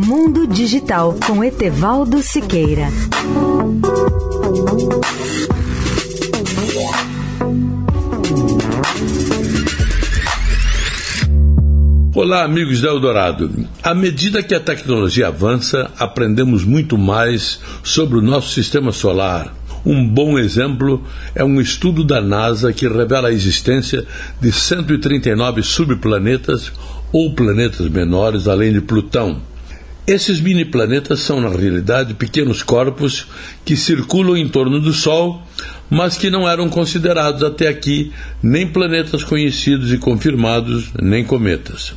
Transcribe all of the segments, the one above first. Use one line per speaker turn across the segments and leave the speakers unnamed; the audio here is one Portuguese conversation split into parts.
Mundo Digital com Etevaldo Siqueira.
Olá, amigos da Eldorado. À medida que a tecnologia avança, aprendemos muito mais sobre o nosso sistema solar. Um bom exemplo é um estudo da NASA que revela a existência de 139 subplanetas ou planetas menores além de Plutão. Esses mini planetas são, na realidade, pequenos corpos que circulam em torno do Sol, mas que não eram considerados até aqui nem planetas conhecidos e confirmados, nem cometas.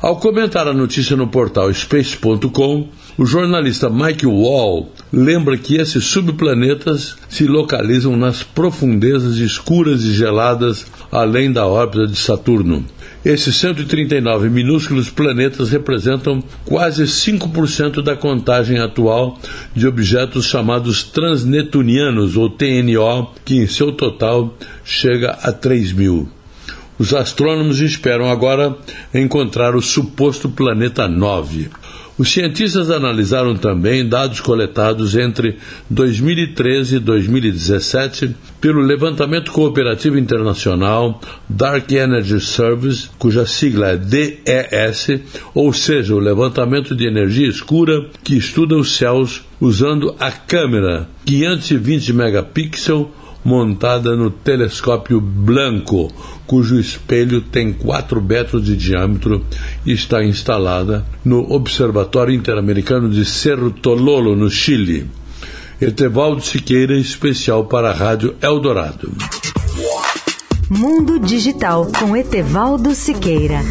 Ao comentar a notícia no portal Space.com, o jornalista Mike Wall lembra que esses subplanetas se localizam nas profundezas escuras e geladas além da órbita de Saturno. Esses 139 minúsculos planetas representam quase 5% da contagem atual de objetos chamados transnetunianos, ou TNO, que em seu total chega a 3 mil. Os astrônomos esperam agora encontrar o suposto planeta 9. Os cientistas analisaram também dados coletados entre 2013 e 2017 pelo Levantamento Cooperativo Internacional Dark Energy Service, cuja sigla é DES, ou seja, o levantamento de energia escura que estuda os céus usando a câmera 520 megapixels montada no telescópio Blanco, cujo espelho tem 4 metros de diâmetro e está instalada no Observatório Interamericano de Cerro Tololo, no Chile. Etevaldo Siqueira, especial para a Rádio Eldorado.
Mundo Digital com Etevaldo Siqueira.